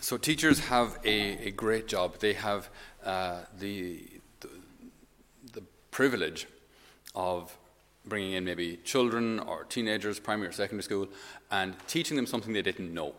so teachers have a, a great job. They have uh, the, the, the privilege of bringing in maybe children or teenagers, primary or secondary school, and teaching them something they didn't know.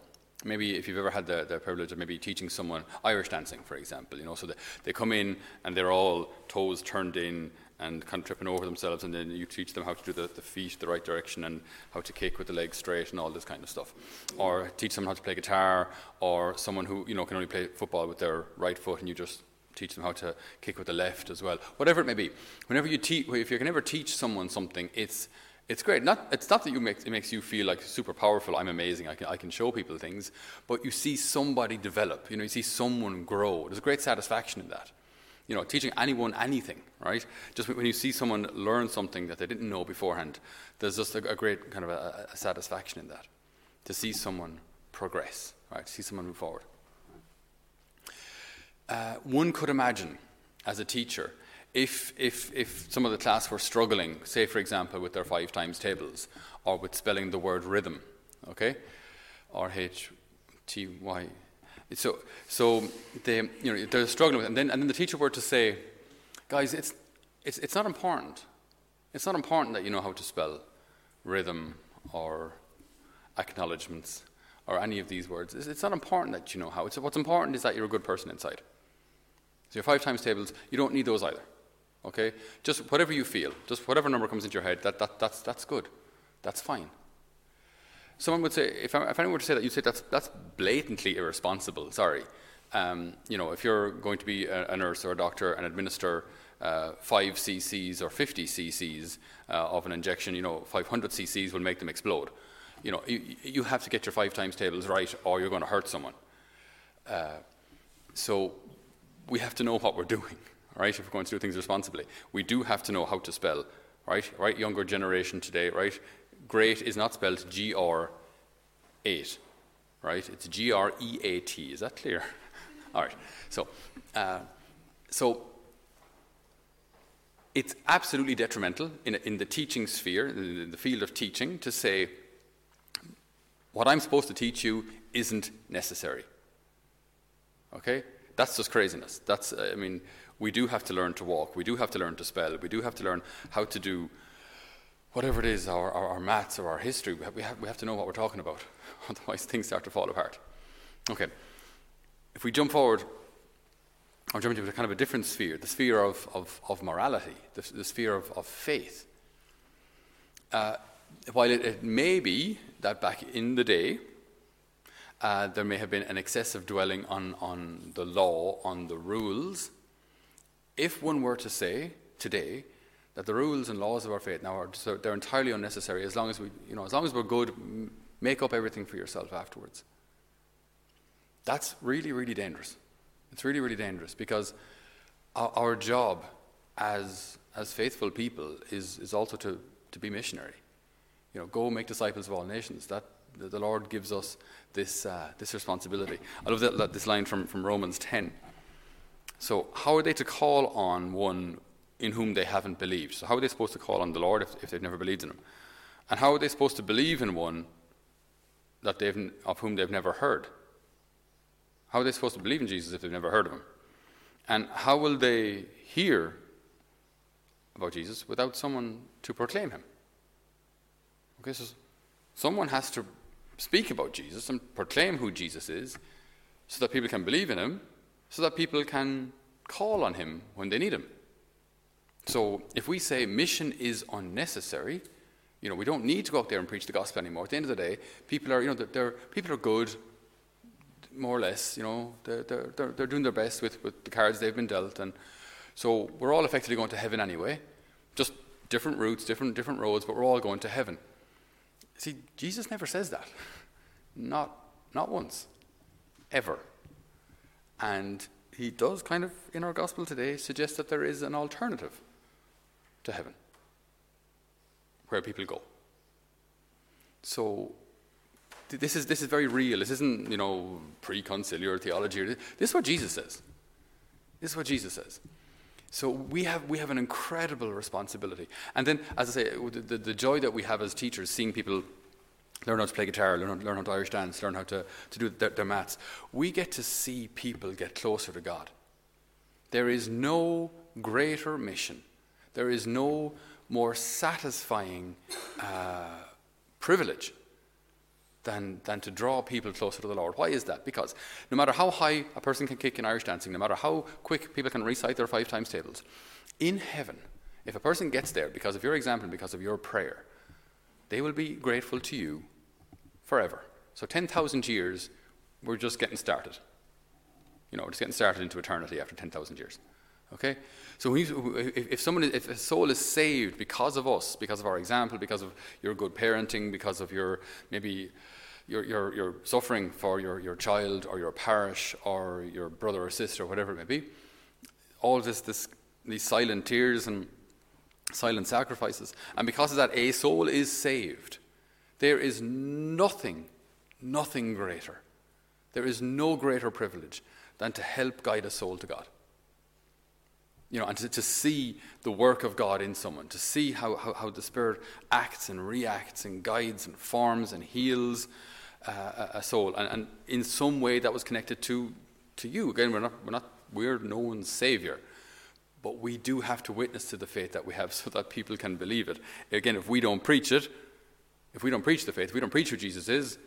Maybe if you've ever had the, the privilege of maybe teaching someone Irish dancing, for example, you know, so they, they come in and they're all toes turned in and kind of tripping over themselves, and then you teach them how to do the, the feet the right direction and how to kick with the legs straight and all this kind of stuff. Or teach them how to play guitar, or someone who you know can only play football with their right foot, and you just teach them how to kick with the left as well. Whatever it may be. Whenever you teach, if you can ever teach someone something, it's it's great. Not, it's not that you make, it makes you feel like super powerful. I'm amazing. I can, I can show people things. But you see somebody develop. You know, you see someone grow. There's a great satisfaction in that you know, teaching anyone anything, right? Just when you see someone learn something that they didn't know beforehand, there's just a, a great kind of a, a, satisfaction in that. To see someone progress, right? See someone move forward. Uh, one could imagine, as a teacher, if, if, if some of the class were struggling, say, for example, with their five times tables, or with spelling the word rhythm, okay? R H T Y so, so they, you know, they're struggling with it. And then, and then the teacher were to say, guys, it's, it's, it's not important. It's not important that you know how to spell rhythm or acknowledgements or any of these words. It's, it's not important that you know how. It's, what's important is that you're a good person inside. So your five times tables, you don't need those either. Okay? Just whatever you feel, just whatever number comes into your head, that, that, that's, that's good. That's fine someone would say, if, if anyone were to say that, you'd say that's, that's blatantly irresponsible, sorry. Um, you know, if you're going to be a, a nurse or a doctor and administer uh, 5 cc's or 50 cc's uh, of an injection, you know, 500 cc's will make them explode. You know, you, you have to get your five times tables right or you're going to hurt someone. Uh, so we have to know what we're doing, right, if we're going to do things responsibly. We do have to know how to spell, right? Right, younger generation today, right? Great is not spelled G R 8, right? It's G R E A T. Is that clear? All right. So, uh, so it's absolutely detrimental in, in the teaching sphere, in the field of teaching, to say what I'm supposed to teach you isn't necessary. Okay? That's just craziness. That's, I mean, we do have to learn to walk. We do have to learn to spell. We do have to learn how to do whatever it is, our, our, our maths or our history, we have, we, have, we have to know what we're talking about. Otherwise, things start to fall apart. Okay. If we jump forward, or jump into kind of a different sphere, the sphere of, of, of morality, the, the sphere of, of faith. Uh, while it, it, may be that back in the day, uh, there may have been an excessive dwelling on, on the law, on the rules, if one were to say today that the rules and laws of our faith now are so they're entirely unnecessary as long as we you know as long as we're good make up everything for yourself afterwards. That's really really dangerous. It's really really dangerous because our, our job as as faithful people is is also to to be missionary. You know go make disciples of all nations. That the, lord gives us this uh, this responsibility. I love that, this line from from romans 10 so how are they to call on one in whom they haven't believed. So, how are they supposed to call on the Lord if, if they've never believed in Him? And how are they supposed to believe in one that they've, of whom they've never heard? How are they supposed to believe in Jesus if they've never heard of Him? And how will they hear about Jesus without someone to proclaim Him? Okay, so someone has to speak about Jesus and proclaim who Jesus is so that people can believe in Him, so that people can call on Him when they need Him. So if we say mission is unnecessary, you know, we don't need to go out there and preach the gospel anymore. At the end of the day, people are, you know, they're, they're people are good, more or less. You know, they're, they're, they're, doing their best with, with the cards they've been dealt, and so we're all effectively going to heaven anyway. Just different routes, different different roads, but we're all going to heaven. See, Jesus never says that. Not not once, ever. And he does kind of in our gospel today suggest that there is an alternative to heaven, where people go. So this is, this is very real. This isn't, you know, pre-conciliar theology. This is what Jesus says. This is what Jesus says. So we have, we have an incredible responsibility. And then, as I say, the, the, the joy that we have as teachers, seeing people learn how to play guitar, learn, learn how to Irish dance, learn how to, to do their, their maths. We get to see people get closer to God. There is no greater mission, there is no more satisfying uh, privilege than, than to draw people closer to the Lord. Why is that? Because no matter how high a person can kick in Irish dancing, no matter how quick people can recite their five times tables, in heaven, if a person gets there because of your example, and because of your prayer, they will be grateful to you forever. So 10,000 years, we're just getting started. You know, we're just getting started into eternity after 10,000 years. Okay? So if, if, someone, if a soul is saved because of us, because of our example, because of your good parenting, because of your maybe your, your, your suffering for your, your child or your parish or your brother or sister, or whatever it may be, all this, this, these silent tears and silent sacrifices, and because of that, a soul is saved. There is nothing, nothing greater. There is no greater privilege than to help guide a soul to God. You know, and to, to see the work of God in someone, to see how, how, how the Spirit acts and reacts and guides and forms and heals uh, a soul. And, and in some way that was connected to, to you. Again, we're not, we're not, we're no one's Savior. But we do have to witness to the faith that we have so that people can believe it. Again, if we don't preach it, if we don't preach the faith, if we don't preach who Jesus is,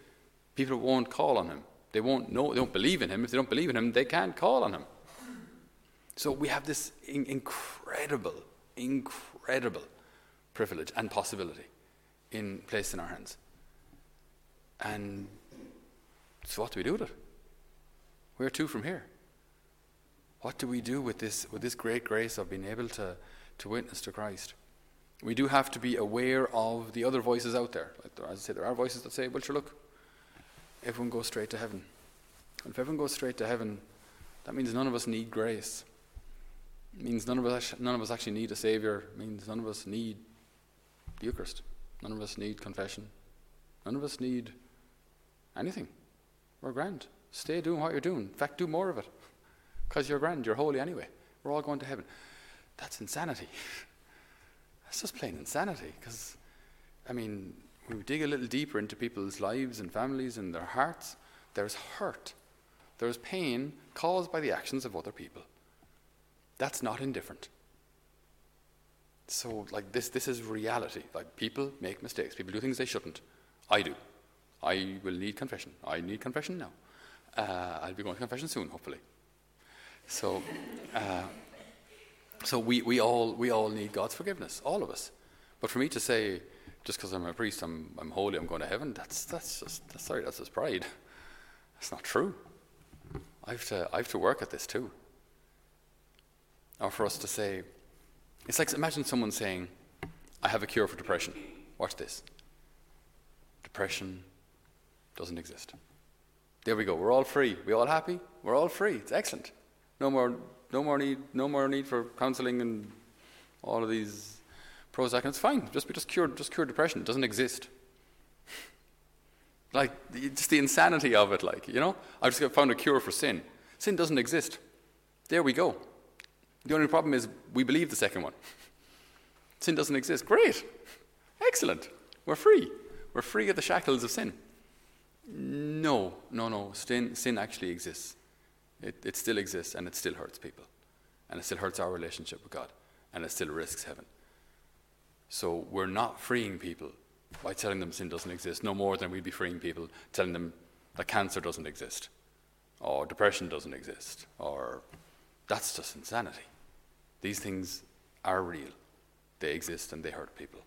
people won't call on him. They won't know, they don't believe in him. If they don't believe in him, they can't call on him. So we have this in- incredible, incredible privilege and possibility in placed in our hands. And so, what do we do with it? Where to from here? What do we do with this, with this great grace of being able to, to witness to Christ? We do have to be aware of the other voices out there. Like there, as I say, there are voices that say, well, sure, look, everyone goes straight to heaven. And if everyone goes straight to heaven, that means none of us need grace. Means none of us, none of us actually need a Savior. It means none of us need the Eucharist. None of us need confession. None of us need anything. We're grand. Stay doing what you're doing. In fact, do more of it. Because you're grand, you're holy anyway. We're all going to heaven. That's insanity. That's just plain insanity. Because, I mean, when we dig a little deeper into people's lives and families and their hearts, there's hurt. There's pain caused by the actions of other people. That's not indifferent. So, like this, this is reality. Like people make mistakes. People do things they shouldn't. I do. I will need confession. I need confession now. Uh, I'll be going to confession soon, hopefully. So, uh, so we, we all we all need God's forgiveness, all of us. But for me to say, just because I'm a priest, I'm, I'm holy, I'm going to heaven, that's that's just that's, sorry, that's just pride. That's not true. I have to I have to work at this too or for us to say, it's like imagine someone saying, I have a cure for depression. Watch this. Depression doesn't exist. There we go. We're all free. We all happy? We're all free. It's excellent. No more, no more need, no more need for counselling and all of these Prozac. And it's fine. Just be just cure, just cure depression. It doesn't exist. like just the insanity of it. Like you know, I've just found a cure for sin. Sin doesn't exist. There we go. The only problem is we believe the second one. Sin doesn't exist. Great. Excellent. We're free. We're free of the shackles of sin. No, no, no. Sin, sin actually exists. It, it still exists and it still hurts people. And it still hurts our relationship with God. And it still risks heaven. So we're not freeing people by telling them sin doesn't exist, no more than we'd be freeing people telling them that cancer doesn't exist, or depression doesn't exist, or that's just insanity. These things are real. They exist and they hurt people.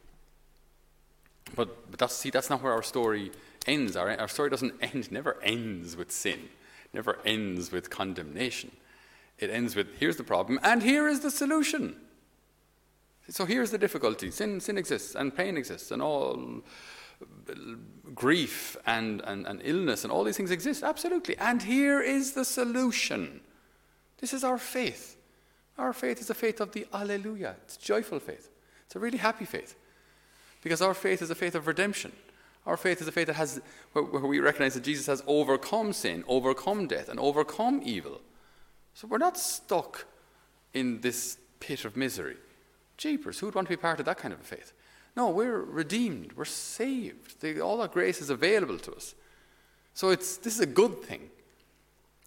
But, but that's, see, that's not where our story ends. Our, our story doesn't end, never ends with sin, never ends with condemnation. It ends with here's the problem and here is the solution. So here's the difficulty sin, sin exists and pain exists and all grief and, and, and illness and all these things exist, absolutely. And here is the solution. This is our faith. Our faith is a faith of the Alleluia. It's joyful faith. It's a really happy faith. Because our faith is a faith of redemption. Our faith is a faith that has, where, we recognize that Jesus has overcome sin, overcome death, and overcome evil. So we're not stuck in this pit of misery. Jeepers, who would want to be part of that kind of a faith? No, we're redeemed. We're saved. All that grace is available to us. So it's, this is a good thing.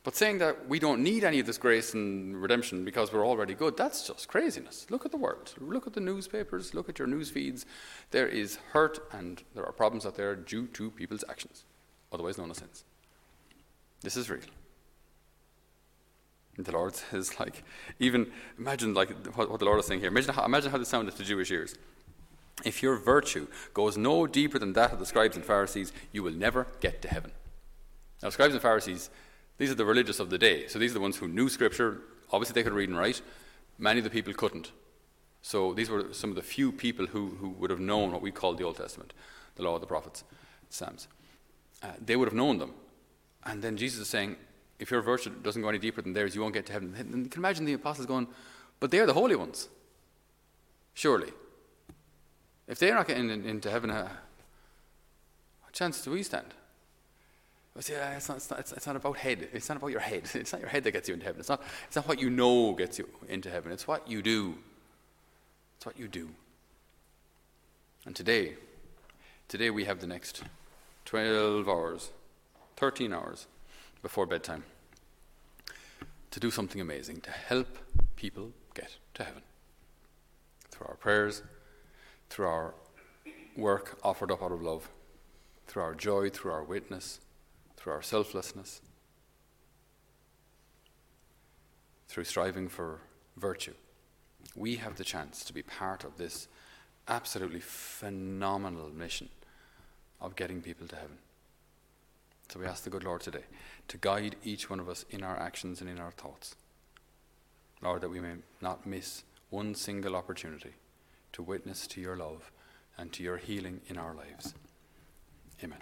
But saying that we don't need any of this grace and redemption because we're already good, that's just craziness. Look at the world. Look at the newspapers. Look at your news feeds. There is hurt and there are problems out there due to people's actions, otherwise known as sins. This is real. The Lord says, like, even imagine like what, what the Lord is saying here. Imagine how, imagine how this sounded to Jewish ears. If your virtue goes no deeper than that of the scribes and Pharisees, you will never get to heaven. Now, scribes and Pharisees, these are the religious of the day. So these are the ones who knew Scripture. Obviously, they could read and write. Many of the people couldn't. So these were some of the few people who, who would have known what we call the Old Testament, the Law of the Prophets, Psalms. Uh, they would have known them. And then Jesus is saying, if your virtue doesn't go any deeper than theirs, you won't get to heaven. And you can imagine the apostles going, but they're the holy ones. Surely. If they're not getting into heaven, uh, what chance do we stand? It's, not, it's, not, it's, not, about head. It's not about your head. It's not your head that gets you into heaven. It's not, it's not what you know gets you into heaven. It's what you do. It's what you do. And today, today we have the next 12 hours, 13 hours before bedtime to do something amazing, to help people get to heaven. Through our prayers, through our work offered up out of love, through our joy, through our witness, through our selflessness, through striving for virtue. We have the chance to be part of this absolutely phenomenal mission of getting people to heaven. So we ask the good Lord today to guide each one of us in our actions and in our thoughts. Lord, that we may not miss one single opportunity to witness to your love and to your healing in our lives. Amen.